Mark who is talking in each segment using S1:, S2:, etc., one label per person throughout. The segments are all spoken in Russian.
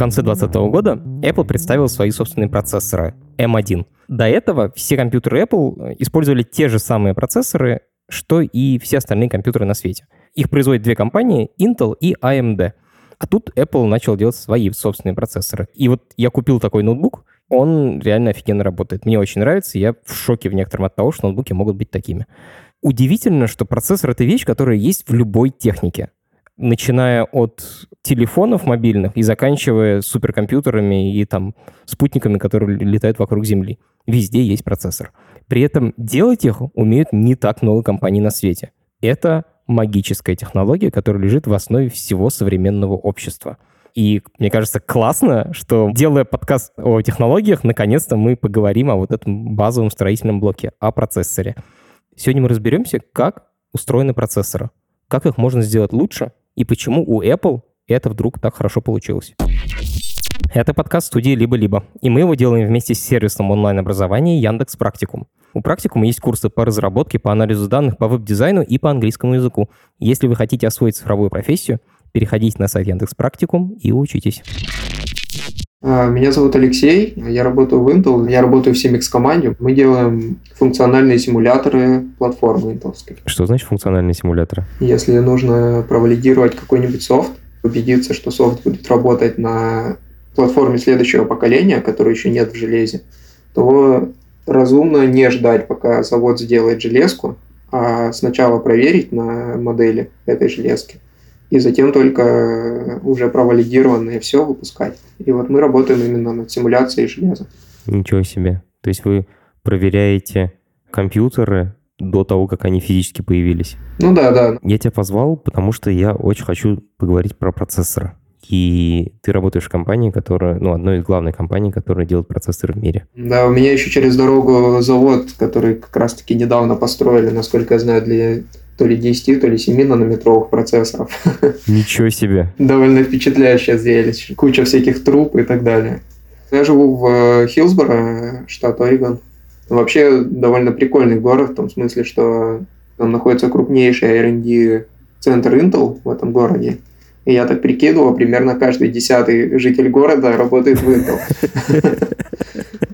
S1: Конце 2020 года Apple представил свои собственные процессоры M1. До этого все компьютеры Apple использовали те же самые процессоры, что и все остальные компьютеры на свете. Их производят две компании, Intel и AMD. А тут Apple начал делать свои собственные процессоры. И вот я купил такой ноутбук, он реально офигенно работает. Мне очень нравится, я в шоке в некотором от того, что ноутбуки могут быть такими. Удивительно, что процессор — это вещь, которая есть в любой технике начиная от телефонов мобильных и заканчивая суперкомпьютерами и там спутниками, которые летают вокруг Земли. Везде есть процессор. При этом делать их умеют не так много компаний на свете. Это магическая технология, которая лежит в основе всего современного общества. И мне кажется, классно, что делая подкаст о технологиях, наконец-то мы поговорим о вот этом базовом строительном блоке, о процессоре. Сегодня мы разберемся, как устроены процессоры, как их можно сделать лучше и почему у Apple это вдруг так хорошо получилось. Это подкаст студии «Либо-либо», и мы его делаем вместе с сервисом онлайн-образования Яндекс Практикум. У Практикума есть курсы по разработке, по анализу данных, по веб-дизайну и по английскому языку. Если вы хотите освоить цифровую профессию, переходите на сайт Яндекс Практикум и учитесь.
S2: А, меня зовут Алексей, я работаю в Intel, я работаю в CMX команде. Мы делаем функциональные симуляторы платформы Intel.
S1: Что значит функциональные симуляторы?
S2: Если нужно провалидировать какой-нибудь софт, убедиться, что софт будет работать на платформе следующего поколения, которой еще нет в железе, то разумно не ждать, пока завод сделает железку, а сначала проверить на модели этой железки – и затем только уже провалидированное все выпускать. И вот мы работаем именно над симуляцией железа.
S1: Ничего себе. То есть вы проверяете компьютеры до того, как они физически появились?
S2: Ну да, да.
S1: Я тебя позвал, потому что я очень хочу поговорить про процессоры. И ты работаешь в компании, которая, ну, одной из главных компаний, которая делает процессоры в мире.
S2: Да, у меня еще через дорогу завод, который как раз-таки недавно построили, насколько я знаю, для то ли 10, то ли 7 нанометровых процессоров.
S1: Ничего себе.
S2: Довольно впечатляющее зрелище. Куча всяких труб и так далее. Я живу в э, Хилсборо, штат Орегон. Вообще довольно прикольный город, в том смысле, что там находится крупнейший R&D центр Intel в этом городе. И я так прикидывал, примерно каждый десятый житель города работает в Intel.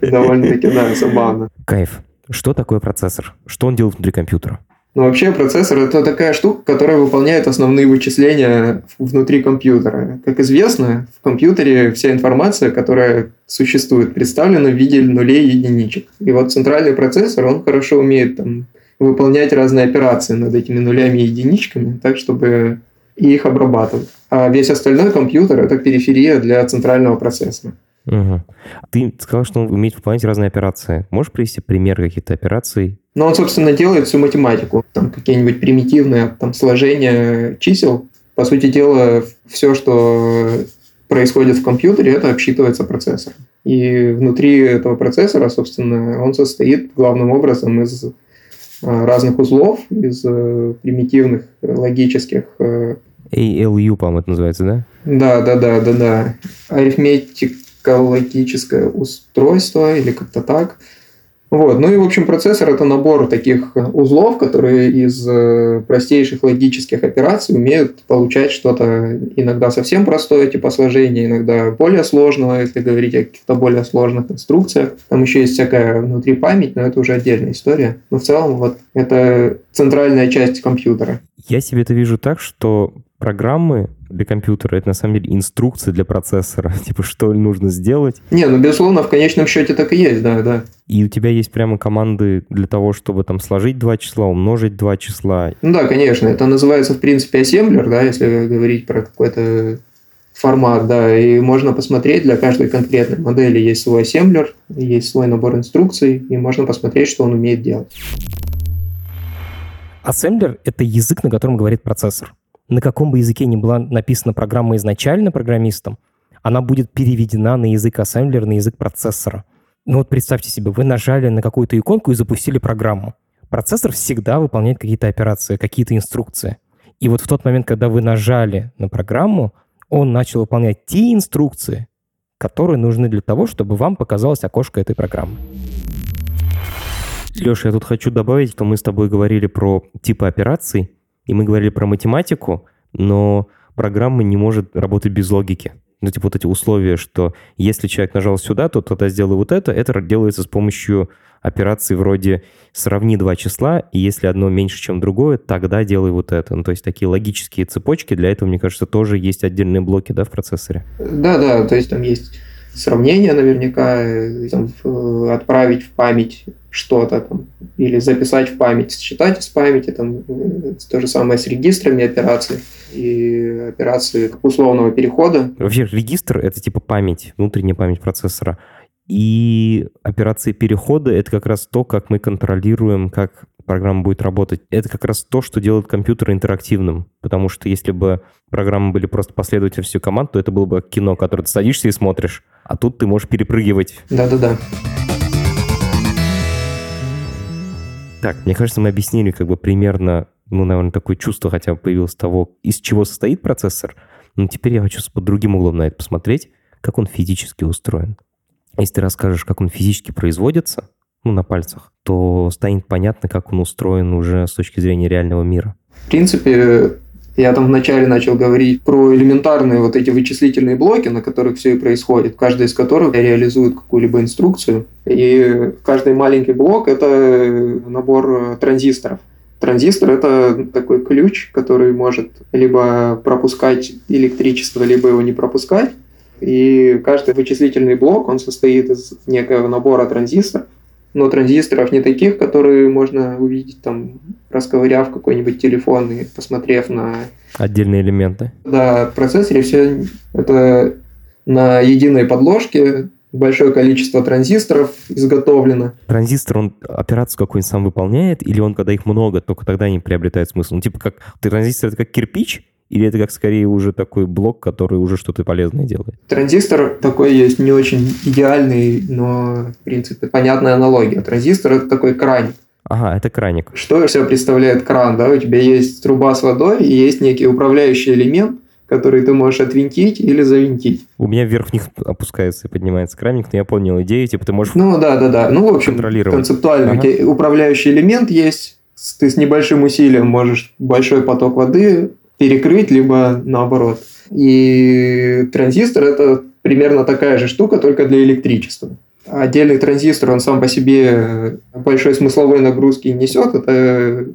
S2: Довольно-таки, да, забавно.
S1: Кайф. Что такое процессор? Что он делает внутри компьютера?
S2: Но вообще процессор это такая штука, которая выполняет основные вычисления внутри компьютера. Как известно, в компьютере вся информация, которая существует, представлена в виде нулей и единичек. И вот центральный процессор, он хорошо умеет там, выполнять разные операции над этими нулями и единичками, так чтобы их обрабатывать. А весь остальной компьютер – это периферия для центрального процессора.
S1: Угу. Ты сказал, что он умеет выполнять разные операции. Можешь привести пример каких-то операций?
S2: Ну, он, собственно, делает всю математику. Там какие-нибудь примитивные там, сложения чисел. По сути дела, все, что происходит в компьютере, это обсчитывается процессором. И внутри этого процессора, собственно, он состоит главным образом из а, разных узлов, из э, примитивных логических
S1: э, ALU, по-моему, это называется, да?
S2: Да, да, да, да, да. Арифметик логическое устройство или как-то так. Вот. Ну и, в общем, процессор – это набор таких узлов, которые из э, простейших логических операций умеют получать что-то иногда совсем простое, типа сложения, иногда более сложного, если говорить о каких-то более сложных инструкциях. Там еще есть всякая внутри память, но это уже отдельная история. Но в целом вот это центральная часть компьютера.
S1: Я себе это вижу так, что программы для компьютера, это на самом деле инструкции для процессора, типа что нужно сделать.
S2: Не, ну безусловно, в конечном счете так и есть, да, да.
S1: И у тебя есть прямо команды для того, чтобы там сложить два числа, умножить два числа.
S2: Ну да, конечно, это называется в принципе ассемблер, да, если говорить про какой-то формат, да, и можно посмотреть, для каждой конкретной модели есть свой ассемблер, есть свой набор инструкций, и можно посмотреть, что он умеет делать.
S1: Ассемблер — это язык, на котором говорит процессор на каком бы языке ни была написана программа изначально программистом, она будет переведена на язык ассемблера, на язык процессора. Ну вот представьте себе, вы нажали на какую-то иконку и запустили программу. Процессор всегда выполняет какие-то операции, какие-то инструкции. И вот в тот момент, когда вы нажали на программу, он начал выполнять те инструкции, которые нужны для того, чтобы вам показалось окошко этой программы. Леша, я тут хочу добавить, что мы с тобой говорили про типы операций, и мы говорили про математику, но программа не может работать без логики. Ну, типа вот эти условия, что если человек нажал сюда, то тогда сделай вот это. Это делается с помощью операции вроде «сравни два числа», и если одно меньше, чем другое, тогда делай вот это. Ну, то есть такие логические цепочки, для этого, мне кажется, тоже есть отдельные блоки да, в процессоре.
S2: Да-да, то есть там есть сравнение наверняка, э, там, отправить в память что-то там, или записать в память, считать из памяти, там, э, то же самое с регистрами операций и операции условного перехода.
S1: Вообще регистр — это типа память, внутренняя память процессора. И операции перехода — это как раз то, как мы контролируем, как программа будет работать. Это как раз то, что делает компьютер интерактивным. Потому что если бы программы были просто последовательностью команд, то это было бы кино, которое ты садишься и смотришь. А тут ты можешь перепрыгивать.
S2: Да-да-да.
S1: Так, мне кажется, мы объяснили как бы примерно, ну, наверное, такое чувство хотя бы появилось того, из чего состоит процессор. Но теперь я хочу под другим углом на это посмотреть, как он физически устроен. Если ты расскажешь, как он физически производится, ну, на пальцах, то станет понятно, как он устроен уже с точки зрения реального мира.
S2: В принципе, я там вначале начал говорить про элементарные вот эти вычислительные блоки, на которых все и происходит, каждый из которых реализует какую-либо инструкцию. И каждый маленький блок – это набор транзисторов. Транзистор – это такой ключ, который может либо пропускать электричество, либо его не пропускать. И каждый вычислительный блок, он состоит из некого набора транзисторов, но транзисторов не таких, которые можно увидеть там, расковыряв какой-нибудь телефон и посмотрев на...
S1: Отдельные элементы.
S2: Да, в процессоре все это на единой подложке, большое количество транзисторов изготовлено.
S1: Транзистор, он операцию какую-нибудь сам выполняет, или он, когда их много, только тогда они приобретают смысл? Ну, типа, как транзистор — это как кирпич, или это как скорее уже такой блок, который уже что-то полезное делает?
S2: Транзистор такой есть не очень идеальный, но, в принципе, понятная аналогия. Транзистор – это такой краник.
S1: Ага, это краник.
S2: Что себя представляет кран? Да? У тебя есть труба с водой и есть некий управляющий элемент, который ты можешь отвинтить или завинтить.
S1: У меня вверх них опускается и поднимается краник, но я понял идею, типа ты можешь
S2: Ну да, да, да. Ну, в общем, концептуально ага. у тебя управляющий элемент есть, ты с небольшим усилием можешь большой поток воды перекрыть, либо наоборот. И транзистор это примерно такая же штука, только для электричества. Отдельный транзистор, он сам по себе большой смысловой нагрузки несет. Это,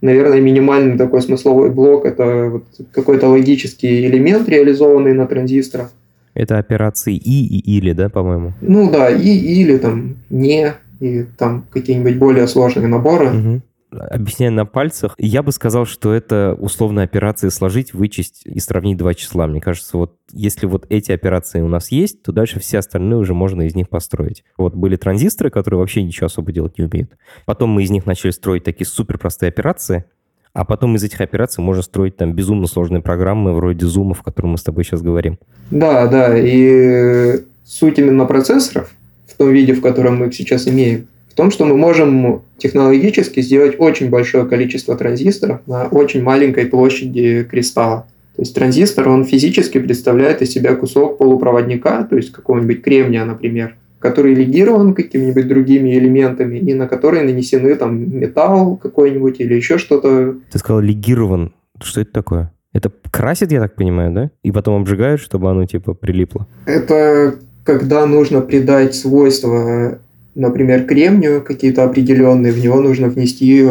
S2: наверное, минимальный такой смысловой блок. Это вот какой-то логический элемент, реализованный на транзисторах.
S1: Это операции и и или, да, по-моему?
S2: Ну да, и или там не, и там какие-нибудь более сложные наборы. Угу
S1: объясняя на пальцах, я бы сказал, что это условная операция сложить, вычесть и сравнить два числа. Мне кажется, вот если вот эти операции у нас есть, то дальше все остальные уже можно из них построить. Вот были транзисторы, которые вообще ничего особо делать не умеют. Потом мы из них начали строить такие супер простые операции, а потом из этих операций можно строить там безумно сложные программы вроде Zoom, о котором мы с тобой сейчас говорим.
S2: Да, да, и суть именно процессоров в том виде, в котором мы их сейчас имеем, том, что мы можем технологически сделать очень большое количество транзисторов на очень маленькой площади кристалла. То есть транзистор, он физически представляет из себя кусок полупроводника, то есть какого-нибудь кремния, например, который легирован какими-нибудь другими элементами и на который нанесены там металл какой-нибудь или еще что-то.
S1: Ты сказал легирован. Что это такое? Это красит, я так понимаю, да? И потом обжигают, чтобы оно типа прилипло?
S2: Это когда нужно придать свойства например, кремнию какие-то определенные, в него нужно внести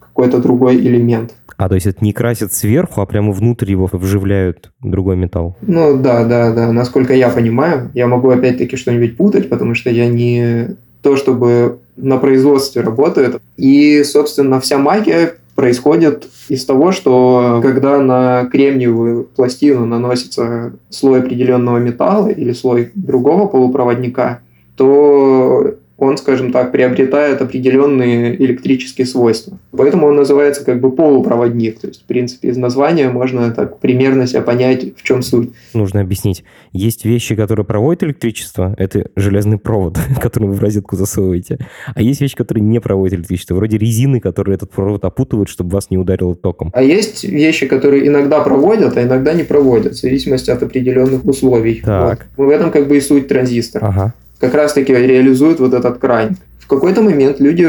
S2: какой-то другой элемент.
S1: А, то есть это не красят сверху, а прямо внутрь его вживляют другой металл?
S2: Ну да, да, да. Насколько я понимаю, я могу опять-таки что-нибудь путать, потому что я не то, чтобы на производстве работает. И, собственно, вся магия происходит из того, что когда на кремниевую пластину наносится слой определенного металла или слой другого полупроводника, то он, скажем так, приобретает определенные электрические свойства. Поэтому он называется как бы полупроводник. То есть, в принципе, из названия можно так примерно себя понять, в чем суть.
S1: Нужно объяснить. Есть вещи, которые проводят электричество, это железный провод, который вы в розетку засовываете. А есть вещи, которые не проводят электричество, вроде резины, которые этот провод опутывают, чтобы вас не ударило током.
S2: А есть вещи, которые иногда проводят, а иногда не проводят, в зависимости от определенных условий.
S1: Так.
S2: Вот. В этом как бы и суть транзистора.
S1: Ага.
S2: Как раз таки реализует вот этот краник. В какой-то момент люди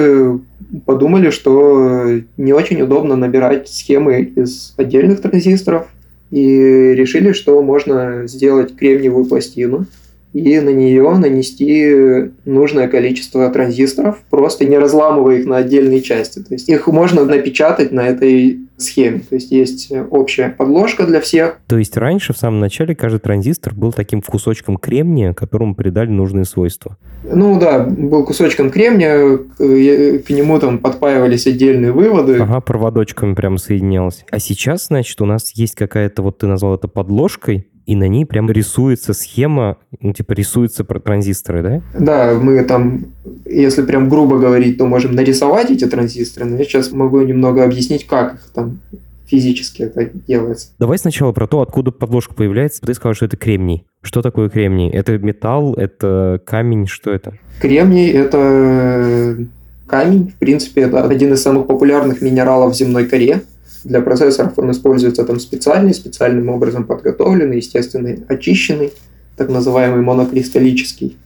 S2: подумали, что не очень удобно набирать схемы из отдельных транзисторов, и решили, что можно сделать кремниевую пластину и на нее нанести нужное количество транзисторов, просто не разламывая их на отдельные части. То есть их можно напечатать на этой схеме. То есть есть общая подложка для всех.
S1: То есть раньше, в самом начале, каждый транзистор был таким кусочком кремния, которому придали нужные свойства.
S2: Ну да, был кусочком кремния, к нему там подпаивались отдельные выводы.
S1: Ага, проводочками прямо соединялось. А сейчас, значит, у нас есть какая-то, вот ты назвал это подложкой, и на ней прям рисуется схема, ну, типа рисуются транзисторы, да?
S2: Да, мы там, если прям грубо говорить, то можем нарисовать эти транзисторы, но я сейчас могу немного объяснить, как их там физически это делается.
S1: Давай сначала про то, откуда подложка появляется. Ты сказал, что это кремний. Что такое кремний? Это металл, это камень, что это?
S2: Кремний – это камень. В принципе, это один из самых популярных минералов в земной коре. Для процессоров он используется там специальный, специальным образом подготовленный, естественно, очищенный, так называемый монокристаллический.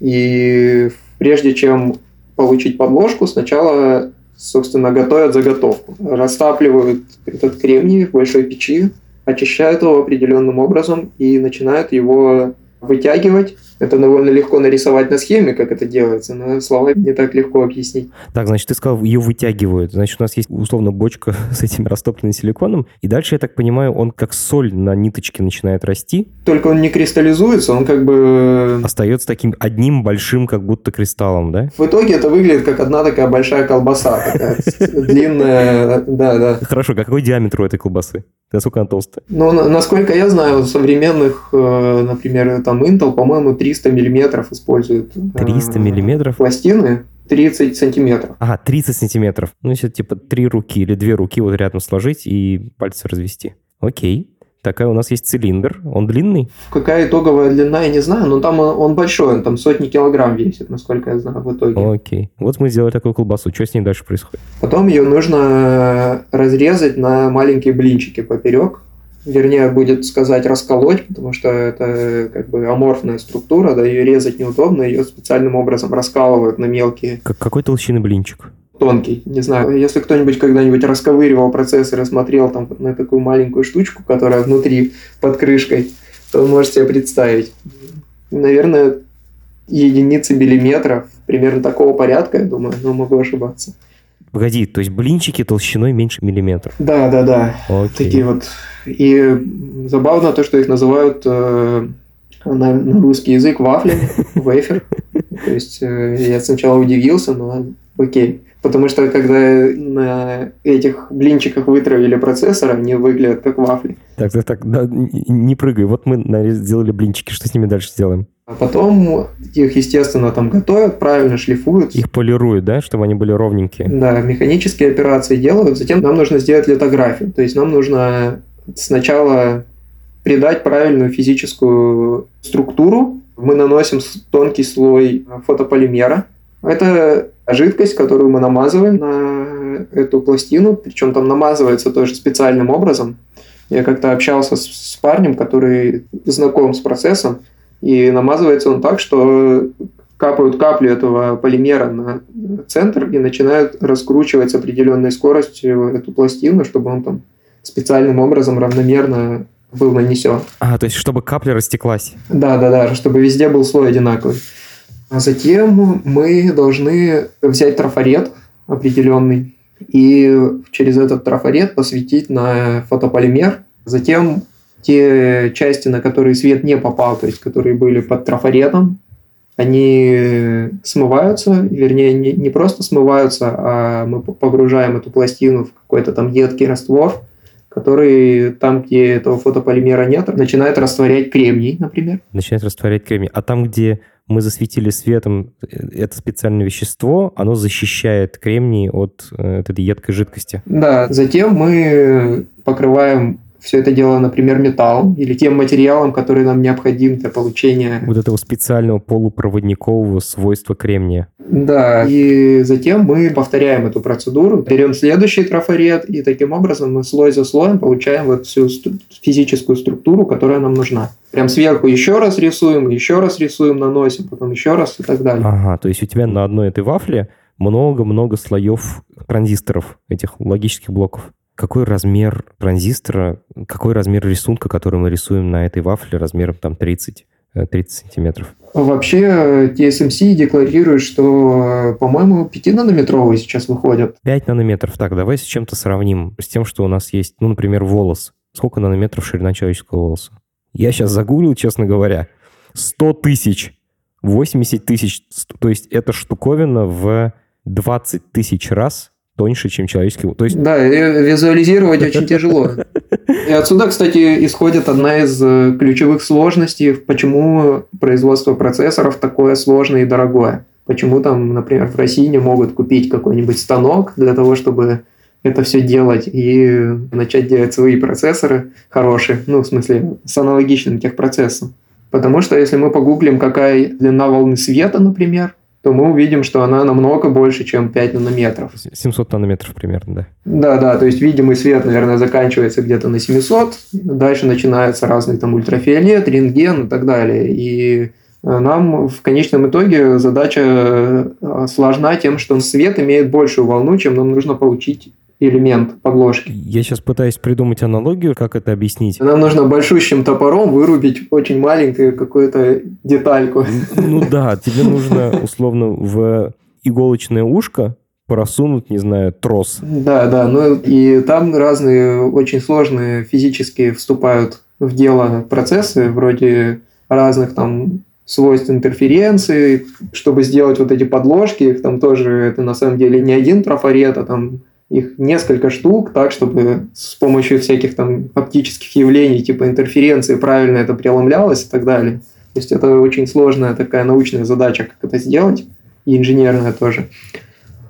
S2: И прежде чем получить подложку, сначала, собственно, готовят заготовку. Растапливают этот кремний в большой печи, очищают его определенным образом и начинают его вытягивать. Это довольно легко нарисовать на схеме, как это делается, но словами не так легко объяснить.
S1: Так, значит, ты сказал, ее вытягивают. Значит, у нас есть, условно, бочка с этим растопленным силиконом, и дальше, я так понимаю, он как соль на ниточке начинает расти.
S2: Только он не кристаллизуется, он как бы...
S1: Остается таким одним большим, как будто кристаллом, да?
S2: В итоге это выглядит как одна такая большая колбаса, длинная, да, да.
S1: Хорошо, какой диаметр у этой колбасы? Насколько она толстая?
S2: Ну, насколько я знаю, современных, э, например, там Intel, по-моему, 300 миллиметров используют.
S1: 300 э, миллиметров?
S2: Пластины. 30 сантиметров.
S1: Ага, 30 сантиметров. Ну, если типа три руки или две руки вот рядом сложить и пальцы развести. Окей. Такая у нас есть цилиндр. Он длинный?
S2: Какая итоговая длина, я не знаю, но там он большой, он там сотни килограмм весит, насколько я знаю, в итоге.
S1: Окей. Вот мы сделали такую колбасу. Что с ней дальше происходит?
S2: Потом ее нужно разрезать на маленькие блинчики поперек. Вернее, будет сказать расколоть, потому что это как бы аморфная структура, да, ее резать неудобно, ее специальным образом раскалывают на мелкие.
S1: Как, какой толщины блинчик?
S2: Тонкий. Не знаю, если кто-нибудь когда-нибудь расковыривал процессор и смотрел там на такую маленькую штучку, которая внутри под крышкой, то можете себе представить. Наверное, единицы миллиметров, примерно такого порядка, я думаю, но могу ошибаться.
S1: Погоди, то есть блинчики толщиной меньше миллиметра?
S2: Да, да, да. Окей. Такие вот. И забавно то, что их называют э, на, на русский язык вафлями, вейфер. То есть э, я сначала удивился, но окей. Потому что когда на этих блинчиках вытравили процессор, они выглядят как вафли.
S1: Так, так, так, да, не прыгай. Вот мы сделали блинчики, что с ними дальше сделаем?
S2: А потом их, естественно, там готовят, правильно шлифуют.
S1: Их полируют, да, чтобы они были ровненькие?
S2: Да, механические операции делают. Затем нам нужно сделать литографию. То есть нам нужно сначала придать правильную физическую структуру. Мы наносим тонкий слой фотополимера. Это жидкость, которую мы намазываем на эту пластину, причем там намазывается тоже специальным образом. Я как-то общался с, с парнем, который знаком с процессом, и намазывается он так, что капают капли этого полимера на центр и начинают раскручивать с определенной скоростью эту пластину, чтобы он там специальным образом равномерно был нанесен.
S1: А, то есть чтобы капля растеклась.
S2: Да, да, да, чтобы везде был слой одинаковый. А затем мы должны взять трафарет определенный и через этот трафарет посветить на фотополимер. Затем те части, на которые свет не попал, то есть которые были под трафаретом, они смываются, вернее, не, не просто смываются, а мы погружаем эту пластину в какой-то там едкий раствор, который там, где этого фотополимера нет, начинает растворять кремний, например.
S1: Начинает растворять кремний. А там, где мы засветили светом э, это специальное вещество, оно защищает кремний от э, этой едкой жидкости.
S2: Да, затем мы покрываем все это дело, например, металлом или тем материалом, который нам необходим для получения...
S1: Вот этого специального полупроводникового свойства кремния.
S2: Да, и затем мы повторяем эту процедуру, берем следующий трафарет, и таким образом мы слой за слоем получаем вот всю физическую структуру, которая нам нужна. Прям сверху еще раз рисуем, еще раз рисуем, наносим, потом еще раз и так далее.
S1: Ага, то есть у тебя на одной этой вафле много-много слоев транзисторов, этих логических блоков какой размер транзистора, какой размер рисунка, который мы рисуем на этой вафле размером там 30, 30 э, сантиметров?
S2: Вообще TSMC декларирует, что, по-моему, 5-нанометровые сейчас выходят.
S1: 5 нанометров. Так, давай с чем-то сравним. С тем, что у нас есть, ну, например, волос. Сколько нанометров ширина человеческого волоса? Я сейчас загуглил, честно говоря. 100 тысяч. 80 тысяч. То есть это штуковина в 20 тысяч раз тоньше, чем человеческий. То есть...
S2: Да, визуализировать очень тяжело. И отсюда, кстати, исходит одна из э, ключевых сложностей, почему производство процессоров такое сложное и дорогое. Почему там, например, в России не могут купить какой-нибудь станок для того, чтобы это все делать и начать делать свои процессоры хорошие, ну, в смысле, с аналогичным техпроцессом. Потому что если мы погуглим, какая длина волны света, например, то мы увидим, что она намного больше, чем 5 нанометров.
S1: 700 нанометров примерно, да.
S2: Да, да, то есть видимый свет, наверное, заканчивается где-то на 700, дальше начинается разный там ультрафиолет, рентген и так далее. И э, нам в конечном итоге задача э, сложна тем, что свет имеет большую волну, чем нам нужно получить элемент подложки.
S1: Я сейчас пытаюсь придумать аналогию, как это объяснить.
S2: Нам нужно большущим топором вырубить очень маленькую какую-то детальку.
S1: Ну да, тебе нужно условно в иголочное ушко просунуть, не знаю, трос.
S2: Да, да, ну и там разные очень сложные физически вступают в дело процессы, вроде разных там свойств интерференции, чтобы сделать вот эти подложки, их там тоже, это на самом деле не один трафарет, а там их несколько штук, так, чтобы с помощью всяких там оптических явлений, типа интерференции, правильно это преломлялось и так далее. То есть это очень сложная такая научная задача, как это сделать, и инженерная тоже.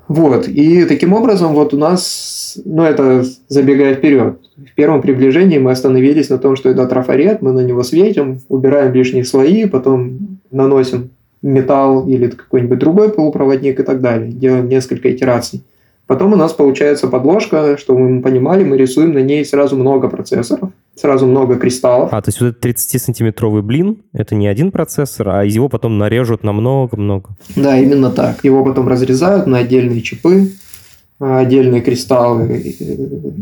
S2: Вот, и таким образом вот у нас, ну это забегая вперед, в первом приближении мы остановились на том, что это трафарет, мы на него светим, убираем лишние слои, потом наносим металл или какой-нибудь другой полупроводник и так далее, делаем несколько итераций. Потом у нас получается подложка, чтобы мы понимали, мы рисуем на ней сразу много процессоров, сразу много кристаллов.
S1: А, то есть вот этот 30-сантиметровый блин, это не один процессор, а его потом нарежут на много-много.
S2: Да, именно так. Его потом разрезают на отдельные чипы, отдельные кристаллы.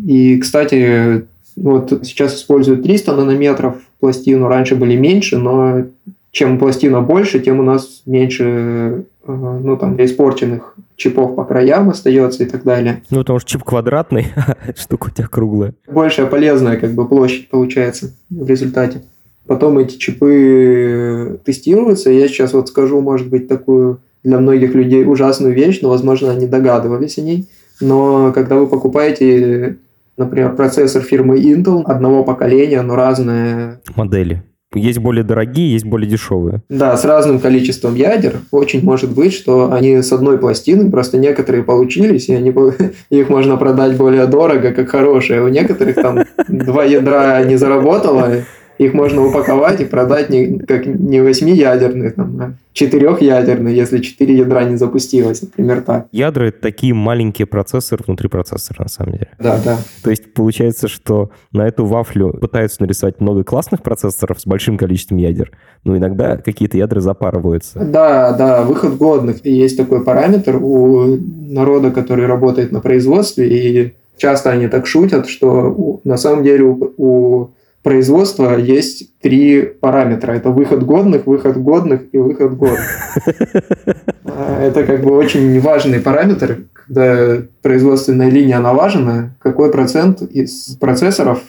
S2: И, кстати, вот сейчас используют 300 нанометров пластину, раньше были меньше, но чем пластина больше, тем у нас меньше ну, там, испорченных чипов по краям остается и так далее.
S1: Ну, потому что чип квадратный, штука у тебя круглая.
S2: Большая полезная как бы площадь получается в результате. Потом эти чипы тестируются. Я сейчас вот скажу, может быть, такую для многих людей ужасную вещь, но, возможно, они догадывались о ней. Но когда вы покупаете, например, процессор фирмы Intel одного поколения, но разные...
S1: Модели. Есть более дорогие, есть более дешевые.
S2: Да, с разным количеством ядер. Очень может быть, что они с одной пластины, просто некоторые получились, и они, их можно продать более дорого, как хорошие. У некоторых там два ядра не заработало, их можно упаковать и продать не, как не восьмиядерный, там, а четырехъядерный, если четыре ядра не запустилось, например, так.
S1: Ядра — это такие маленькие процессоры внутри процессора, на самом деле.
S2: Да, да.
S1: То есть получается, что на эту вафлю пытаются нарисовать много классных процессоров с большим количеством ядер, но иногда какие-то ядра запарываются.
S2: Да, да, выход годных. Есть такой параметр у народа, который работает на производстве, и часто они так шутят, что на самом деле у, у производства есть три параметра. Это выход годных, выход годных и выход годных. Это как бы очень важный параметр, когда производственная линия налажена, какой процент из процессоров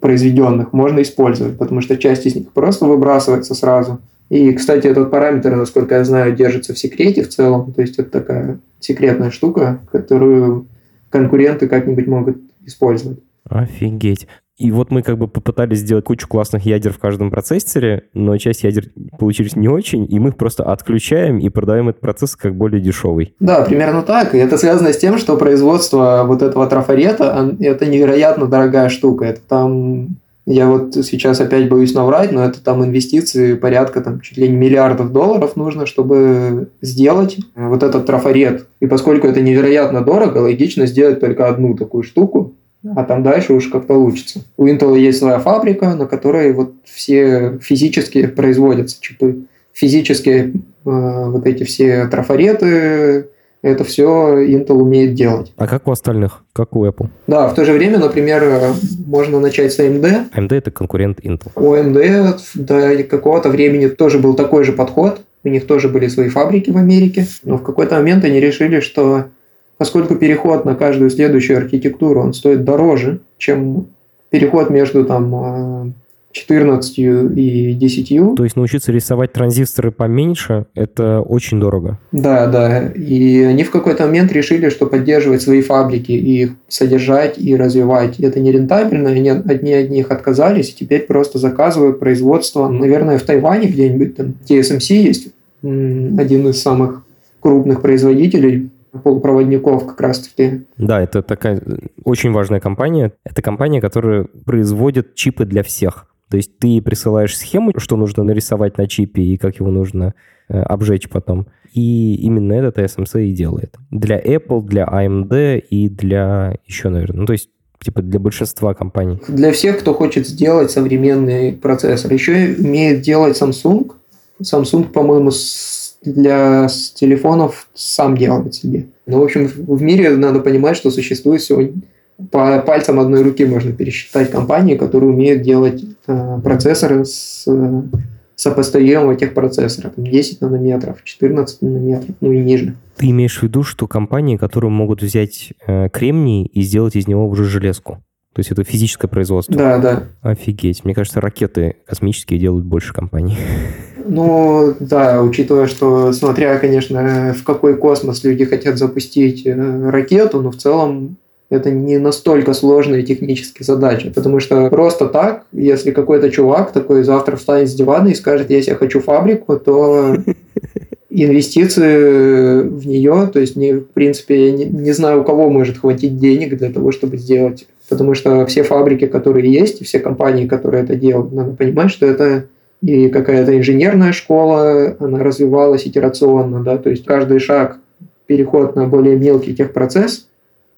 S2: произведенных можно использовать, потому что часть из них просто выбрасывается сразу. И, кстати, этот параметр, насколько я знаю, держится в секрете в целом. То есть это такая секретная штука, которую конкуренты как-нибудь могут использовать.
S1: Офигеть. И вот мы как бы попытались сделать кучу классных ядер в каждом процессоре, но часть ядер получились не очень, и мы их просто отключаем и продаем этот процесс как более дешевый.
S2: Да, примерно так. И это связано с тем, что производство вот этого трафарета – это невероятно дорогая штука. Это там я вот сейчас опять боюсь наврать, но это там инвестиции порядка там чуть ли не миллиардов долларов нужно, чтобы сделать вот этот трафарет. И поскольку это невероятно дорого, логично сделать только одну такую штуку, а там дальше уж как получится. У Intel есть своя фабрика, на которой вот все физически производятся чипы. Физически э, вот эти все трафареты, это все Intel умеет делать.
S1: А как у остальных? Как у Apple?
S2: Да, в то же время, например, можно начать с AMD.
S1: AMD – это конкурент Intel.
S2: У AMD до какого-то времени тоже был такой же подход. У них тоже были свои фабрики в Америке. Но в какой-то момент они решили, что поскольку переход на каждую следующую архитектуру, он стоит дороже, чем переход между там 14 и 10.
S1: То есть научиться рисовать транзисторы поменьше, это очень дорого.
S2: Да, да. И они в какой-то момент решили, что поддерживать свои фабрики и их содержать и развивать, это не рентабельно. Они одни от них отказались, и теперь просто заказывают производство, наверное, в Тайване где-нибудь там TSMC есть, один из самых крупных производителей полупроводников как раз-таки.
S1: Да, это такая очень важная компания. Это компания, которая производит чипы для всех. То есть ты присылаешь схему, что нужно нарисовать на чипе и как его нужно э, обжечь потом. И именно это TSMC и делает. Для Apple, для AMD и для еще, наверное, ну то есть типа для большинства компаний.
S2: Для всех, кто хочет сделать современный процессор. Еще умеет делать Samsung. Samsung, по-моему, для телефонов сам делает себе. Ну, в общем, в мире надо понимать, что существует всего по пальцам одной руки можно пересчитать компании, которые умеют делать э, процессоры с э, сопоставимого техпроцессора. 10 нанометров, 14 нанометров, ну и ниже.
S1: Ты имеешь в виду, что компании, которые могут взять э, кремний и сделать из него уже железку? То есть это физическое производство?
S2: Да, да.
S1: Офигеть. Мне кажется, ракеты космические делают больше компаний.
S2: Ну, да, учитывая, что, смотря, конечно, в какой космос люди хотят запустить э, ракету, но в целом это не настолько сложная техническая задача, потому что просто так, если какой-то чувак такой завтра встанет с дивана и скажет, если я хочу фабрику, то инвестиции в нее, то есть, не, в принципе, я не, не знаю, у кого может хватить денег для того, чтобы сделать. Потому что все фабрики, которые есть, все компании, которые это делают, надо понимать, что это и какая-то инженерная школа, она развивалась итерационно, да, то есть каждый шаг, переход на более мелкий техпроцесс,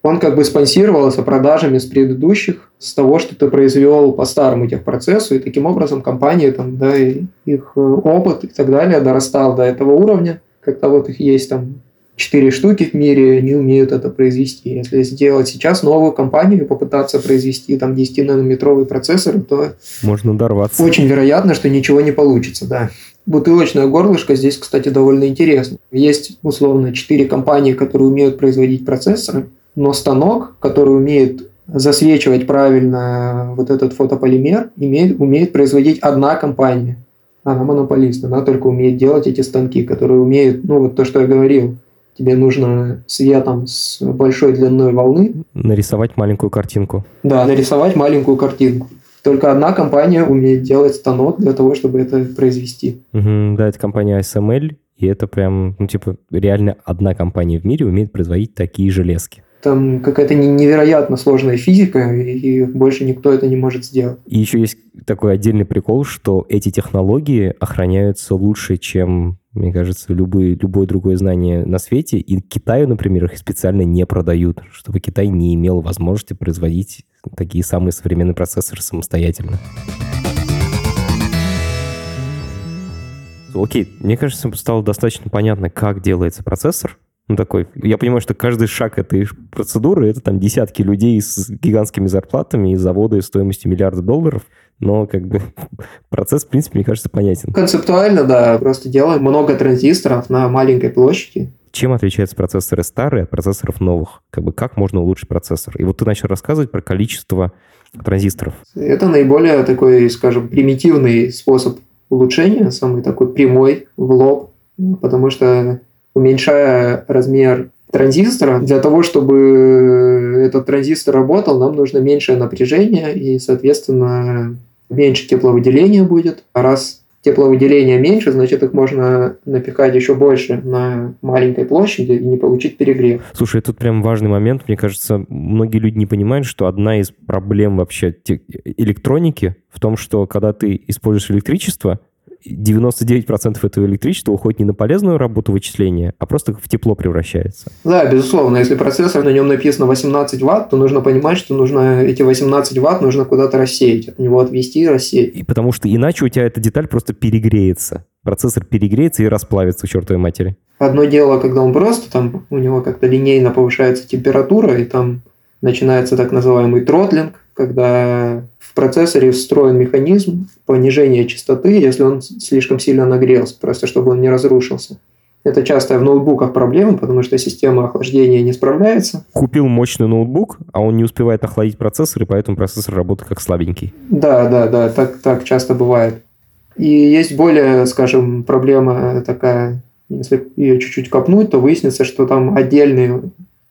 S2: он как бы спонсировался продажами с предыдущих, с того, что ты произвел по старому техпроцессу, и таким образом компания, там, да, их э, опыт и так далее дорастал до этого уровня, когда вот их есть там четыре штуки в мире, они умеют это произвести. Если сделать сейчас новую компанию и попытаться произвести там 10-нанометровый процессор, то...
S1: Можно дорваться.
S2: Очень вероятно, что ничего не получится, да. Бутылочное горлышко здесь, кстати, довольно интересно. Есть, условно, четыре компании, которые умеют производить процессоры, но станок, который умеет засвечивать правильно вот этот фотополимер, имеет, умеет производить одна компания. Она монополист, она только умеет делать эти станки, которые умеют, ну вот то, что я говорил, тебе нужно светом с большой длиной волны.
S1: Нарисовать маленькую картинку.
S2: Да, нарисовать маленькую картинку. Только одна компания умеет делать станок для того, чтобы это произвести.
S1: Угу, да, это компания ASML, и это прям, ну, типа, реально одна компания в мире умеет производить такие железки
S2: там какая-то невероятно сложная физика, и больше никто это не может сделать.
S1: И еще есть такой отдельный прикол, что эти технологии охраняются лучше, чем, мне кажется, любые, любое другое знание на свете. И Китаю, например, их специально не продают, чтобы Китай не имел возможности производить такие самые современные процессоры самостоятельно. Окей, мне кажется, стало достаточно понятно, как делается процессор, ну, такой, я понимаю, что каждый шаг этой процедуры, это там десятки людей с гигантскими зарплатами и заводы стоимостью миллиарда долларов, но как бы процесс, в принципе, мне кажется, понятен.
S2: Концептуально, да, просто делаем много транзисторов на маленькой площади.
S1: Чем отличаются процессоры старые от процессоров новых? Как бы как можно улучшить процессор? И вот ты начал рассказывать про количество транзисторов.
S2: Это наиболее такой, скажем, примитивный способ улучшения, самый такой прямой, в лоб, потому что уменьшая размер транзистора. Для того, чтобы этот транзистор работал, нам нужно меньшее напряжение и, соответственно, меньше тепловыделения будет. А раз тепловыделения меньше, значит, их можно напихать еще больше на маленькой площади и не получить перегрев.
S1: Слушай, тут прям важный момент. Мне кажется, многие люди не понимают, что одна из проблем вообще электроники в том, что когда ты используешь электричество, 99% этого электричества уходит не на полезную работу вычисления, а просто в тепло превращается.
S2: Да, безусловно. Если процессор, на нем написано 18 ватт, то нужно понимать, что нужно эти 18 ватт нужно куда-то рассеять, от него отвести и рассеять.
S1: И потому что иначе у тебя эта деталь просто перегреется. Процессор перегреется и расплавится к чертовой матери.
S2: Одно дело, когда он просто, там у него как-то линейно повышается температура, и там начинается так называемый тротлинг, когда в процессоре встроен механизм понижения частоты, если он слишком сильно нагрелся, просто чтобы он не разрушился. Это часто в ноутбуках проблема, потому что система охлаждения не справляется.
S1: Купил мощный ноутбук, а он не успевает охладить процессор, и поэтому процессор работает как слабенький.
S2: Да, да, да, так, так часто бывает. И есть более, скажем, проблема такая, если ее чуть-чуть копнуть, то выяснится, что там отдельные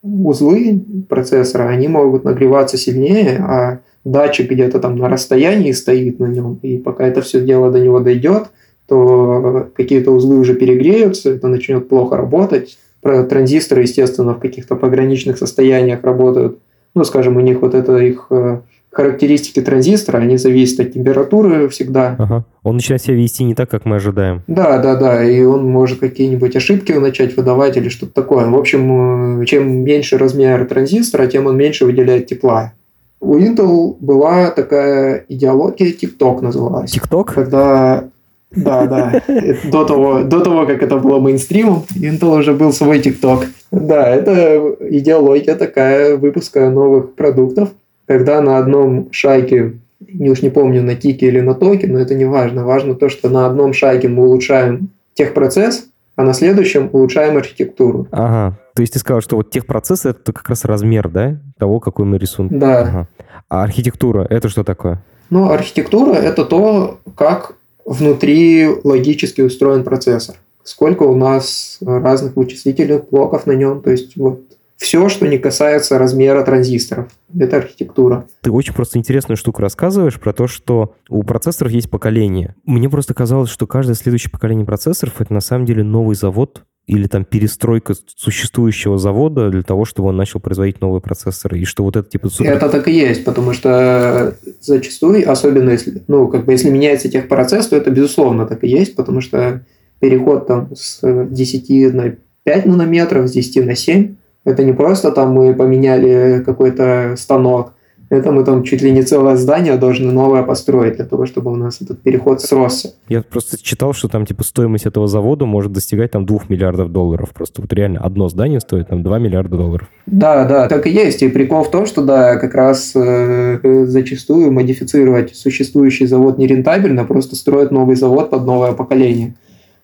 S2: узлы процессора, они могут нагреваться сильнее, а датчик где-то там на расстоянии стоит на нем, и пока это все дело до него дойдет, то какие-то узлы уже перегреются, это начнет плохо работать. Транзисторы, естественно, в каких-то пограничных состояниях работают. Ну, скажем, у них вот это их э, характеристики транзистора, они зависят от температуры всегда.
S1: Ага. Он начинает себя вести не так, как мы ожидаем.
S2: Да, да, да. И он может какие-нибудь ошибки начать выдавать или что-то такое. В общем, э, чем меньше размер транзистора, тем он меньше выделяет тепла. У Intel была такая идеология, TikTok называлась.
S1: TikTok?
S2: Когда да, да. До того, до того, как это было мейнстримом, Intel уже был свой TikTok. Да, это идеология такая выпуска новых продуктов когда на одном шайке, не уж не помню, на тике или на токе, но это не важно. Важно то, что на одном шайке мы улучшаем техпроцесс, а на следующем улучшаем архитектуру.
S1: Ага. То есть ты сказал, что вот техпроцесс это как раз размер, да, того, какой мы рисуем.
S2: Да. Ага.
S1: А архитектура это что такое?
S2: Ну, архитектура это то, как внутри логически устроен процессор. Сколько у нас разных вычислительных блоков на нем, то есть вот все, что не касается размера транзисторов. Это архитектура.
S1: Ты очень просто интересную штуку рассказываешь про то, что у процессоров есть поколение. Мне просто казалось, что каждое следующее поколение процессоров это на самом деле новый завод или там перестройка существующего завода для того, чтобы он начал производить новые процессоры, и что вот это типа...
S2: Супер... Это так и есть, потому что зачастую, особенно если, ну, как бы если меняется техпроцесс, то это безусловно так и есть, потому что переход там с 10 на 5 нанометров, с 10 на 7, это не просто там мы поменяли какой-то станок, это мы там чуть ли не целое здание должны новое построить для того, чтобы у нас этот переход сросся.
S1: Я просто читал, что там типа стоимость этого завода может достигать там 2 миллиардов долларов. Просто вот реально одно здание стоит там 2 миллиарда долларов.
S2: Да, да, так и есть. И прикол в том, что да, как раз э, зачастую модифицировать существующий завод нерентабельно, просто строят новый завод под новое поколение.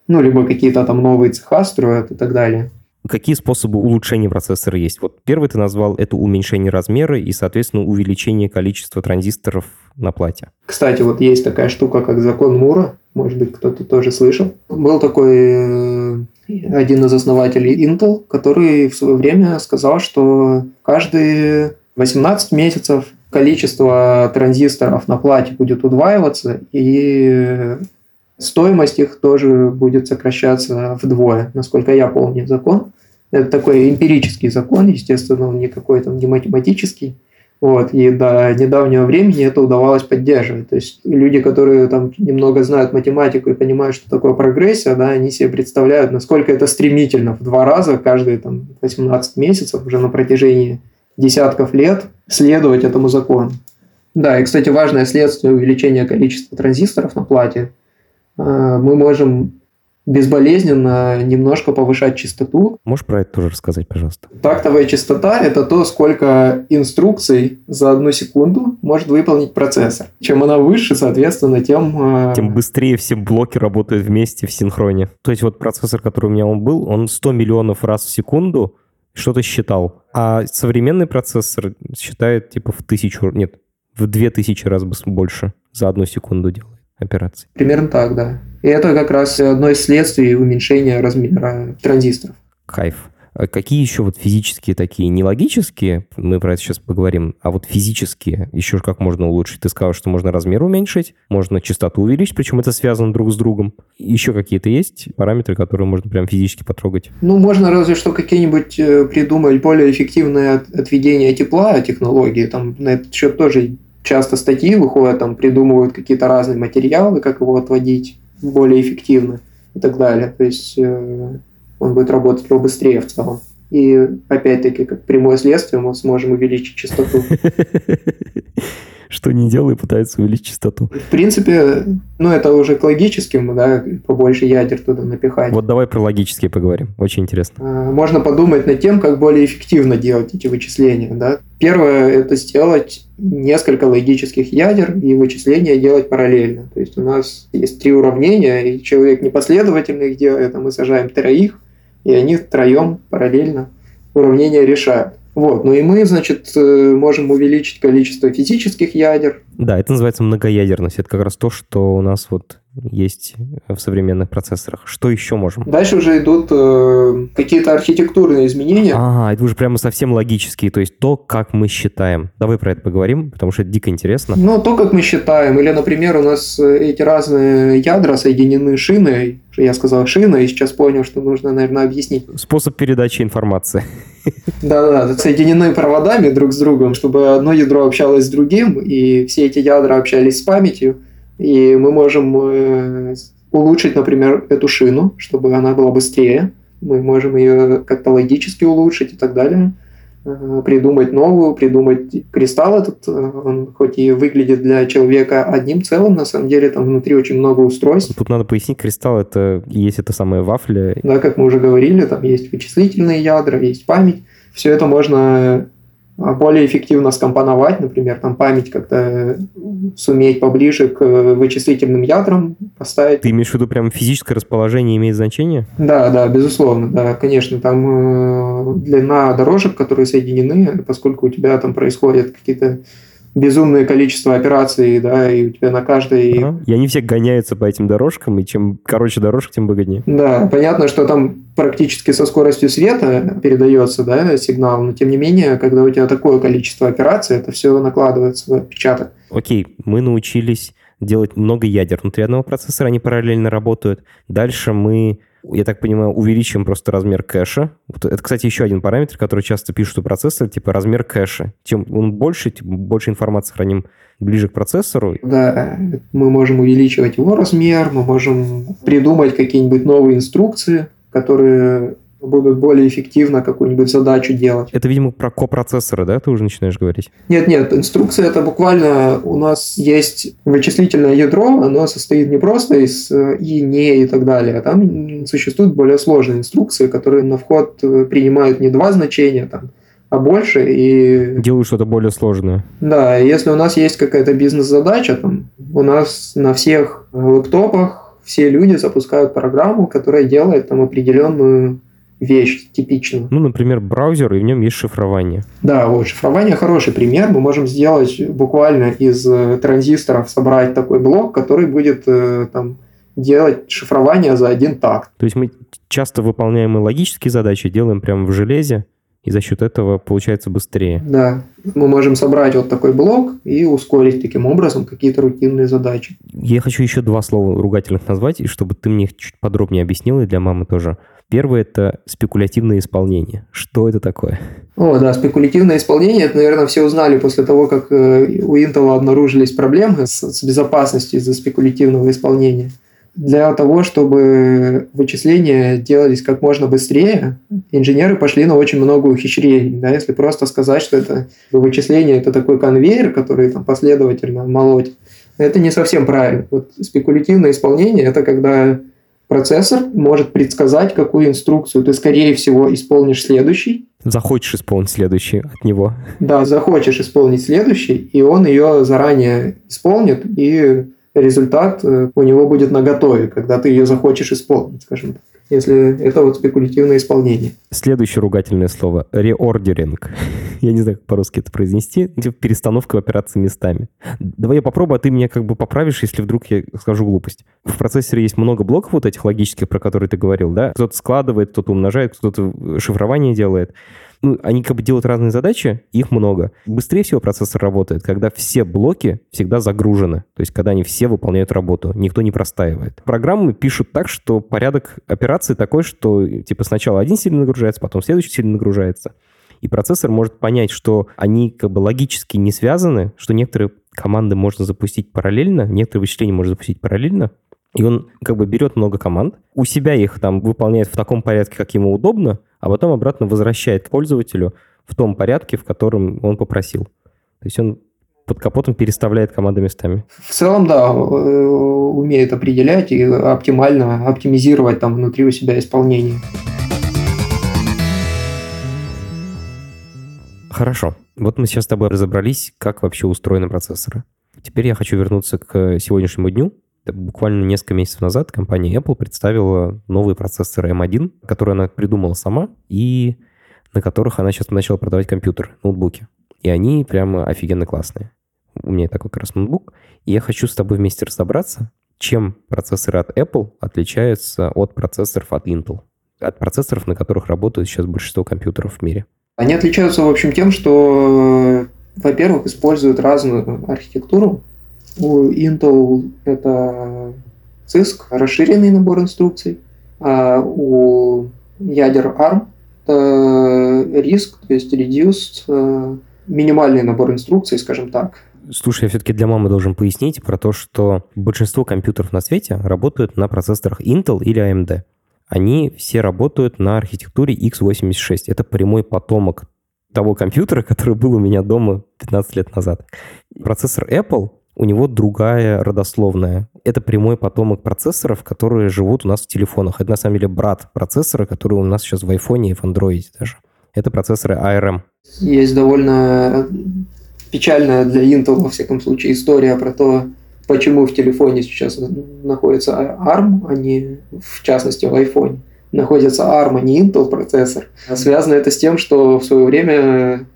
S2: Ну, либо какие-то там новые цеха строят и так далее.
S1: Какие способы улучшения процессора есть? Вот первый ты назвал это уменьшение размера и, соответственно, увеличение количества транзисторов на плате.
S2: Кстати, вот есть такая штука, как закон Мура. Может быть, кто-то тоже слышал. Был такой э, один из основателей Intel, который в свое время сказал, что каждые 18 месяцев количество транзисторов на плате будет удваиваться, и стоимость их тоже будет сокращаться вдвое, насколько я помню закон. Это такой эмпирический закон, естественно, он не какой-то не математический. Вот, и до недавнего времени это удавалось поддерживать. То есть люди, которые там немного знают математику и понимают, что такое прогрессия, да, они себе представляют, насколько это стремительно в два раза каждые там, 18 месяцев уже на протяжении десятков лет следовать этому закону. Да, и, кстати, важное следствие увеличения количества транзисторов на плате – мы можем безболезненно немножко повышать частоту.
S1: Можешь про это тоже рассказать, пожалуйста?
S2: Тактовая частота – это то, сколько инструкций за одну секунду может выполнить процессор. Чем она выше, соответственно, тем...
S1: А, тем быстрее все блоки работают вместе в синхроне. То есть вот процессор, который у меня он был, он 100 миллионов раз в секунду что-то считал. А современный процессор считает типа в тысячу... Нет, в две тысячи раз больше за одну секунду делает операций.
S2: Примерно так, да. И это как раз одно из следствий уменьшения размера транзисторов.
S1: Кайф. А какие еще вот физические такие, не логические, мы про это сейчас поговорим, а вот физические, еще как можно улучшить? Ты сказал, что можно размер уменьшить, можно частоту увеличить, причем это связано друг с другом. Еще какие-то есть параметры, которые можно прям физически потрогать?
S2: Ну, можно разве что какие-нибудь э, придумать более эффективное отведение тепла технологии. Там на этот счет тоже часто статьи выходят, там придумывают какие-то разные материалы, как его отводить более эффективно и так далее. То есть э, он будет работать побыстрее в целом. И опять-таки, как прямое следствие, мы сможем увеличить частоту.
S1: что не делай, пытается увеличить частоту.
S2: В принципе, ну это уже к логическим, да, побольше ядер туда напихать.
S1: Вот давай про логические поговорим, очень интересно.
S2: А, можно подумать над тем, как более эффективно делать эти вычисления, да. Первое – это сделать несколько логических ядер и вычисления делать параллельно. То есть у нас есть три уравнения, и человек непоследовательно их делает, а мы сажаем троих, и они втроем параллельно уравнение решают. Вот. Ну и мы, значит, э, можем увеличить количество физических ядер.
S1: Да, это называется многоядерность. Это как раз то, что у нас вот есть в современных процессорах. Что еще можем?
S2: Дальше уже идут э, какие-то архитектурные изменения.
S1: А, это уже прямо совсем логические, то есть то, как мы считаем. Давай про это поговорим, потому что это дико интересно.
S2: Ну, то, как мы считаем. Или, например, у нас э, эти разные ядра соединены шиной. Я сказал шина, и сейчас понял, что нужно, наверное, объяснить.
S1: Способ передачи информации.
S2: Да-да-да, соединены проводами друг с другом, чтобы одно ядро общалось с другим, и все эти ядра общались с памятью. И мы можем э, улучшить, например, эту шину, чтобы она была быстрее. Мы можем ее как-то логически улучшить и так далее. Э, придумать новую, придумать кристалл этот. Э, он хоть и выглядит для человека одним целым, на самом деле там внутри очень много устройств.
S1: Тут надо пояснить, кристалл это есть это самая вафля.
S2: Да, как мы уже говорили, там есть вычислительные ядра, есть память. Все это можно более эффективно скомпоновать, например, там память как-то суметь поближе к вычислительным ядрам поставить.
S1: Ты имеешь в виду прям физическое расположение имеет значение?
S2: Да, да, безусловно, да, конечно, там э, длина дорожек, которые соединены, поскольку у тебя там происходят какие-то безумное количество операций, да, и у тебя на каждой... Ага.
S1: И они все гоняются по этим дорожкам, и чем короче дорожка, тем выгоднее.
S2: Да, понятно, что там практически со скоростью света передается да, сигнал, но тем не менее, когда у тебя такое количество операций, это все накладывается в отпечаток.
S1: Окей, мы научились делать много ядер внутри одного процессора, они параллельно работают. Дальше мы я так понимаю, увеличим просто размер кэша. Это, кстати, еще один параметр, который часто пишут у процессора, типа размер кэша. Чем он больше, тем больше информации храним ближе к процессору.
S2: Да, мы можем увеличивать его размер, мы можем придумать какие-нибудь новые инструкции, которые будут более эффективно какую-нибудь задачу делать.
S1: Это, видимо, про копроцессоры, да, ты уже начинаешь говорить?
S2: Нет, нет, инструкция это буквально у нас есть вычислительное ядро, оно состоит не просто из э, и, не и так далее, а там существуют более сложные инструкции, которые на вход э, принимают не два значения, там, а больше и...
S1: Делают что-то более сложное.
S2: Да, если у нас есть какая-то бизнес-задача, там, у нас на всех лэптопах все люди запускают программу, которая делает там определенную вещь типичную.
S1: Ну, например, браузер, и в нем есть шифрование.
S2: Да, вот, шифрование хороший пример. Мы можем сделать буквально из э, транзисторов собрать такой блок, который будет э, там делать шифрование за один такт.
S1: То есть мы часто выполняемые логические задачи делаем прямо в железе, и за счет этого получается быстрее.
S2: Да, мы можем собрать вот такой блок и ускорить таким образом какие-то рутинные задачи.
S1: Я хочу еще два слова ругательных назвать, и чтобы ты мне чуть подробнее объяснил, и для мамы тоже. Первое – это спекулятивное исполнение. Что это такое?
S2: О, да, спекулятивное исполнение, это, наверное, все узнали после того, как э, у Intel обнаружились проблемы с, с безопасностью из-за спекулятивного исполнения. Для того, чтобы вычисления делались как можно быстрее, инженеры пошли на очень много ухищрений. Да? Если просто сказать, что это вычисление – это такой конвейер, который там, последовательно молоть, это не совсем правильно. Вот спекулятивное исполнение – это когда процессор может предсказать, какую инструкцию ты, скорее всего, исполнишь следующий.
S1: Захочешь исполнить следующий от него.
S2: Да, захочешь исполнить следующий, и он ее заранее исполнит, и результат э, у него будет наготове, когда ты ее захочешь исполнить, скажем так. Если это вот спекулятивное исполнение.
S1: Следующее ругательное слово – реордеринг. Я не знаю, как по-русски это произнести. Типа перестановка операций местами. Давай я попробую, а ты меня как бы поправишь, если вдруг я скажу глупость. В процессоре есть много блоков вот этих логических, про которые ты говорил, да? Кто-то складывает, кто-то умножает, кто-то шифрование делает ну, они как бы делают разные задачи, их много. Быстрее всего процессор работает, когда все блоки всегда загружены, то есть когда они все выполняют работу, никто не простаивает. Программы пишут так, что порядок операций такой, что типа сначала один сильно нагружается, потом следующий сильно нагружается. И процессор может понять, что они как бы логически не связаны, что некоторые команды можно запустить параллельно, некоторые вычисления можно запустить параллельно, и он как бы берет много команд, у себя их там выполняет в таком порядке, как ему удобно, а потом обратно возвращает пользователю в том порядке, в котором он попросил. То есть он под капотом переставляет команды местами.
S2: В целом, да, э, умеет определять и оптимально оптимизировать там внутри у себя исполнение.
S1: Хорошо. Вот мы сейчас с тобой разобрались, как вообще устроены процессоры. Теперь я хочу вернуться к сегодняшнему дню Буквально несколько месяцев назад компания Apple представила новые процессоры M1, которые она придумала сама, и на которых она сейчас начала продавать компьютеры, ноутбуки. И они прямо офигенно классные. У меня такой как раз ноутбук. И я хочу с тобой вместе разобраться, чем процессоры от Apple отличаются от процессоров от Intel. От процессоров, на которых работают сейчас большинство компьютеров в мире.
S2: Они отличаются, в общем, тем, что, во-первых, используют разную архитектуру у Intel это CISC, расширенный набор инструкций, а у ядер ARM это RISC, то есть Reduced, э, минимальный набор инструкций, скажем так.
S1: Слушай, я все-таки для мамы должен пояснить про то, что большинство компьютеров на свете работают на процессорах Intel или AMD. Они все работают на архитектуре x86. Это прямой потомок того компьютера, который был у меня дома 15 лет назад. Процессор Apple у него другая родословная. Это прямой потомок процессоров, которые живут у нас в телефонах. Это на самом деле брат процессора, который у нас сейчас в iPhone и в Android даже. Это процессоры ARM.
S2: Есть довольно печальная для Intel, во всяком случае, история про то, почему в телефоне сейчас находится ARM, а не, в частности, в iPhone. Находится ARM, а не Intel процессор. Связано это с тем, что в свое время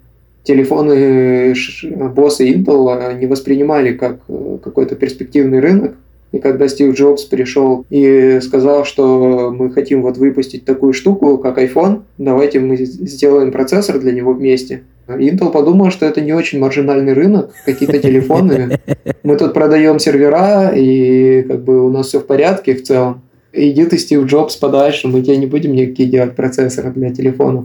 S2: телефоны боссы Intel не воспринимали как э, какой-то перспективный рынок. И когда Стив Джобс пришел и сказал, что мы хотим вот выпустить такую штуку, как iPhone, давайте мы сделаем процессор для него вместе. Intel подумал, что это не очень маржинальный рынок, какие-то телефоны. Мы тут продаем сервера, и как бы у нас все в порядке в целом. Иди ты, Стив Джобс, подальше, мы тебе не будем никакие делать процессоры для телефонов.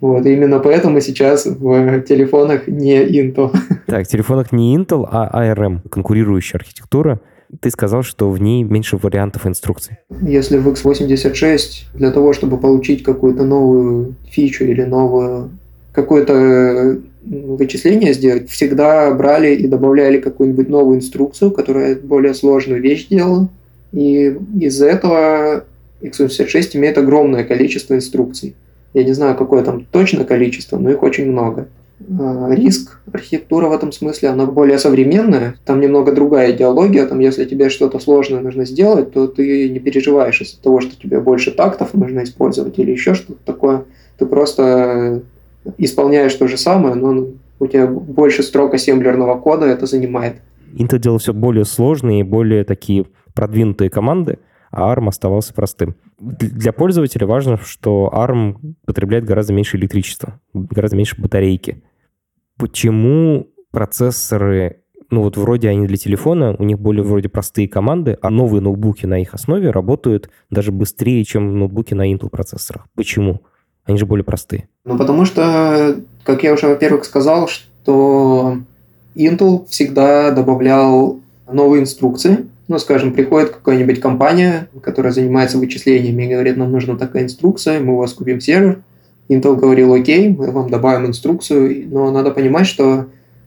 S2: Вот, именно поэтому сейчас в телефонах не Intel.
S1: Так, в телефонах не Intel, а ARM, конкурирующая архитектура. Ты сказал, что в ней меньше вариантов инструкций.
S2: Если в x86 для того, чтобы получить какую-то новую фичу или новую какое-то вычисление сделать, всегда брали и добавляли какую-нибудь новую инструкцию, которая более сложную вещь делала. И из-за этого x86 имеет огромное количество инструкций. Я не знаю, какое там точно количество, но их очень много. А, риск архитектура в этом смысле, она более современная, там немного другая идеология, там если тебе что-то сложное нужно сделать, то ты не переживаешь из-за того, что тебе больше тактов нужно использовать или еще что-то такое, ты просто исполняешь то же самое, но у тебя больше строк ассемблерного кода это занимает.
S1: Intel делал все более сложные и более такие продвинутые команды, а ARM оставался простым. Для пользователя важно, что ARM потребляет гораздо меньше электричества, гораздо меньше батарейки. Почему процессоры, ну вот вроде они для телефона, у них более вроде простые команды, а новые ноутбуки на их основе работают даже быстрее, чем ноутбуки на Intel процессорах? Почему? Они же более простые.
S2: Ну, потому что, как я уже, во-первых, сказал, что Intel всегда добавлял новые инструкции, ну, скажем, приходит какая-нибудь компания, которая занимается вычислениями и говорит, нам нужна такая инструкция, мы у вас купим сервер. Intel говорил, окей, мы вам добавим инструкцию, но надо понимать, что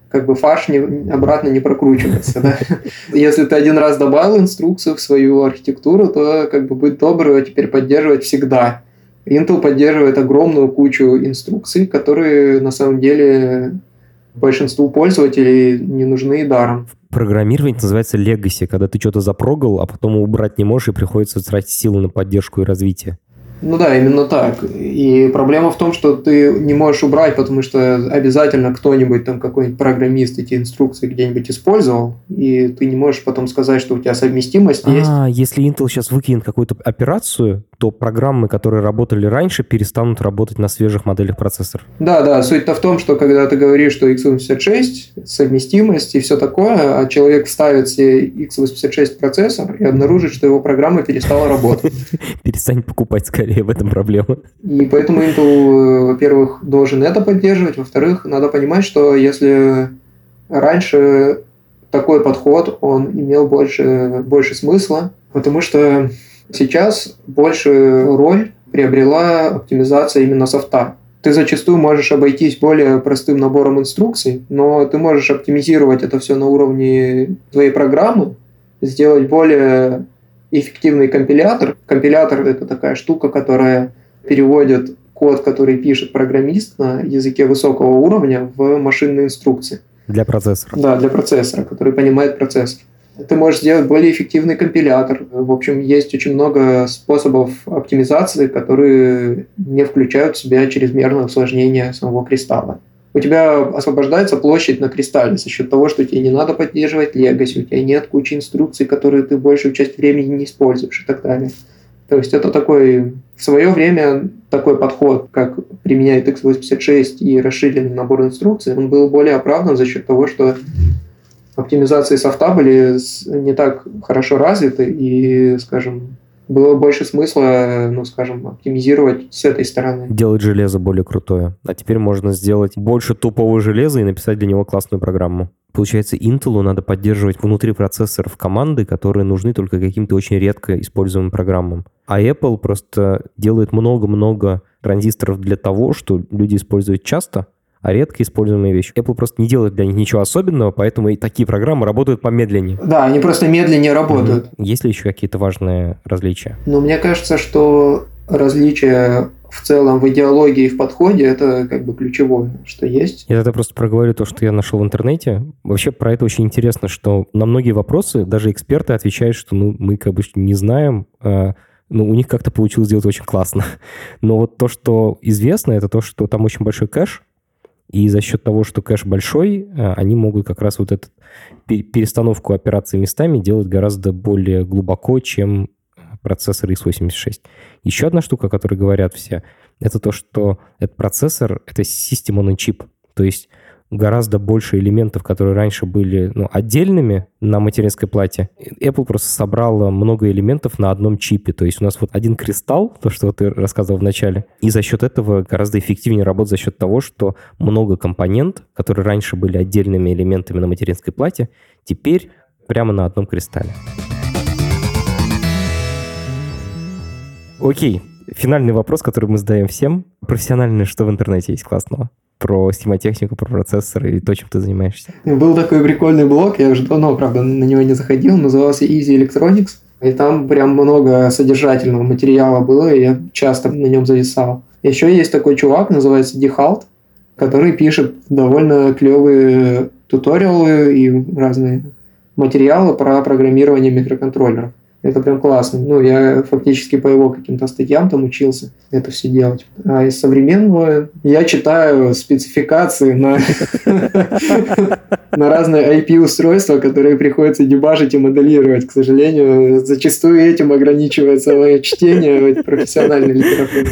S2: как бы фарш не, обратно не прокручивается. Да? Если ты один раз добавил инструкцию в свою архитектуру, то как бы быть добрым теперь поддерживать всегда. Intel поддерживает огромную кучу инструкций, которые на самом деле большинству пользователей не нужны даром.
S1: Программирование называется legacy, когда ты что-то запрогал, а потом убрать не можешь и приходится тратить силы на поддержку и развитие.
S2: Ну да, именно так. И проблема в том, что ты не можешь убрать, потому что обязательно кто-нибудь, там какой-нибудь программист эти инструкции где-нибудь использовал, и ты не можешь потом сказать, что у тебя совместимость
S1: а,
S2: есть.
S1: А, если Intel сейчас выкинет какую-то операцию, то программы, которые работали раньше, перестанут работать на свежих моделях процессоров.
S2: Да, да. Суть-то в том, что когда ты говоришь, что x86, совместимость и все такое, а человек ставит себе x86 процессор и обнаружит, что его программа перестала работать.
S1: Перестань покупать скорее скорее в этом проблема.
S2: И поэтому Intel, э, во-первых, должен это поддерживать, во-вторых, надо понимать, что если раньше такой подход, он имел больше, больше смысла, потому что сейчас больше роль приобрела оптимизация именно софта. Ты зачастую можешь обойтись более простым набором инструкций, но ты можешь оптимизировать это все на уровне твоей программы, сделать более эффективный компилятор. Компилятор – это такая штука, которая переводит код, который пишет программист на языке высокого уровня в машинные инструкции.
S1: Для процессора.
S2: Да, для процессора, который понимает процессор. Ты можешь сделать более эффективный компилятор. В общем, есть очень много способов оптимизации, которые не включают в себя чрезмерное усложнение самого кристалла у тебя освобождается площадь на кристалле за счет того, что тебе не надо поддерживать легаси, у тебя нет кучи инструкций, которые ты большую часть времени не используешь и так далее. То есть это такой в свое время такой подход, как применяет x86 и расширенный набор инструкций, он был более оправдан за счет того, что оптимизации софта были не так хорошо развиты и, скажем, было больше смысла, ну, скажем, оптимизировать с этой стороны.
S1: Делать железо более крутое. А теперь можно сделать больше тупового железа и написать для него классную программу. Получается, Intel надо поддерживать внутри процессоров команды, которые нужны только каким-то очень редко используемым программам. А Apple просто делает много-много транзисторов для того, что люди используют часто, а редко используемые вещи. Apple просто не делает для них ничего особенного, поэтому и такие программы работают помедленнее.
S2: Да, они просто медленнее работают.
S1: Угу. Есть ли еще какие-то важные различия?
S2: Ну, мне кажется, что различия в целом в идеологии и в подходе это как бы ключевое, что есть.
S1: Я это просто проговорю то, что я нашел в интернете. Вообще про это очень интересно, что на многие вопросы даже эксперты отвечают, что ну, мы как бы не знаем, э, ну, у них как-то получилось сделать очень классно. Но вот то, что известно, это то, что там очень большой кэш, и за счет того, что кэш большой, э, они могут как раз вот эту перестановку операций местами делать гораздо более глубоко, чем процессор x86. Еще одна штука, о которой говорят все, это то, что этот процессор — это System on a. То есть гораздо больше элементов, которые раньше были ну, отдельными на материнской плате. Apple просто собрала много элементов на одном чипе. То есть у нас вот один кристалл, то, что ты рассказывал в начале, и за счет этого гораздо эффективнее работать за счет того, что много компонент, которые раньше были отдельными элементами на материнской плате, теперь прямо на одном кристалле. Окей, финальный вопрос, который мы задаем всем. Профессиональное что в интернете есть классного? про схемотехнику, про процессоры и то, чем ты занимаешься.
S2: Был такой прикольный блог, я уже давно, правда, на него не заходил, назывался Easy Electronics, и там прям много содержательного материала было, и я часто на нем зависал. Еще есть такой чувак, называется Дихалт, который пишет довольно клевые туториалы и разные материалы про программирование микроконтроллеров. Это прям классно. Ну, я фактически по его каким-то статьям там учился это все делать. А из современного я читаю спецификации на, на разные IP-устройства, которые приходится дебажить и моделировать. К сожалению, зачастую этим ограничивается мое чтение профессиональной литературы.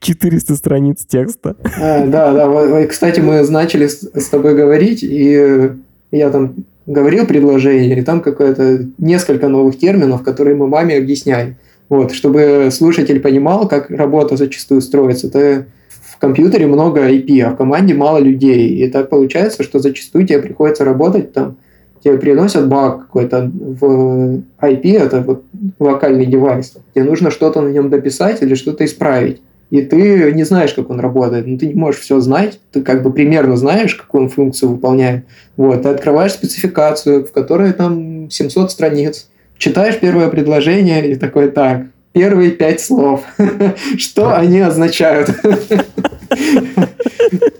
S1: 400 страниц текста.
S2: А, да, да. Кстати, мы начали с тобой говорить, и я там говорил предложение, и там какое-то несколько новых терминов, которые мы маме объясняем. Вот, чтобы слушатель понимал, как работа зачастую строится. Это в компьютере много IP, а в команде мало людей. И так получается, что зачастую тебе приходится работать там, тебе приносят баг какой-то в IP, это вот локальный девайс. Тебе нужно что-то на нем дописать или что-то исправить и ты не знаешь, как он работает, но ты не можешь все знать, ты как бы примерно знаешь, какую он функцию выполняет. Вот, ты открываешь спецификацию, в которой там 700 страниц, читаешь первое предложение и такой, так, первые пять слов, что они означают?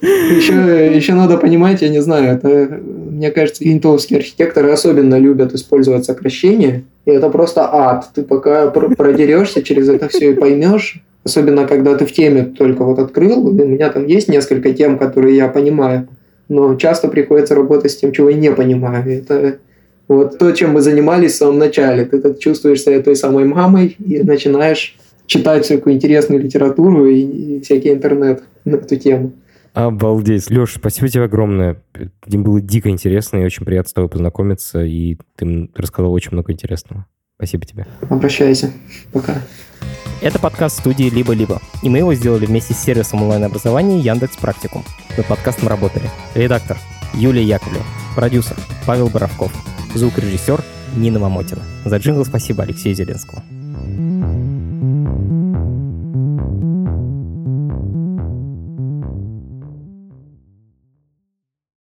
S2: Еще, еще надо понимать, я не знаю, это, мне кажется, интеловские архитекторы особенно любят использовать сокращения, И это просто ад. Ты пока продерешься через это все и поймешь, особенно когда ты в теме только вот открыл, у меня там есть несколько тем, которые я понимаю, но часто приходится работать с тем, чего я не понимаю. Это вот то, чем мы занимались в самом начале. Ты так чувствуешь себя той самой мамой и начинаешь читать всякую интересную литературу и, и всякий интернет на эту тему.
S1: Обалдеть. Леш, спасибо тебе огромное. Мне было дико интересно и очень приятно с тобой познакомиться, и ты рассказал очень много интересного. Спасибо тебе.
S2: Обращайся. Пока.
S1: Это подкаст студии «Либо-либо», и мы его сделали вместе с сервисом онлайн-образования Яндекс Практикум. Над подкастом работали редактор Юлия Яковлева, продюсер Павел Боровков, звукорежиссер Нина Мамотина. За джингл спасибо Алексею Зеленскому.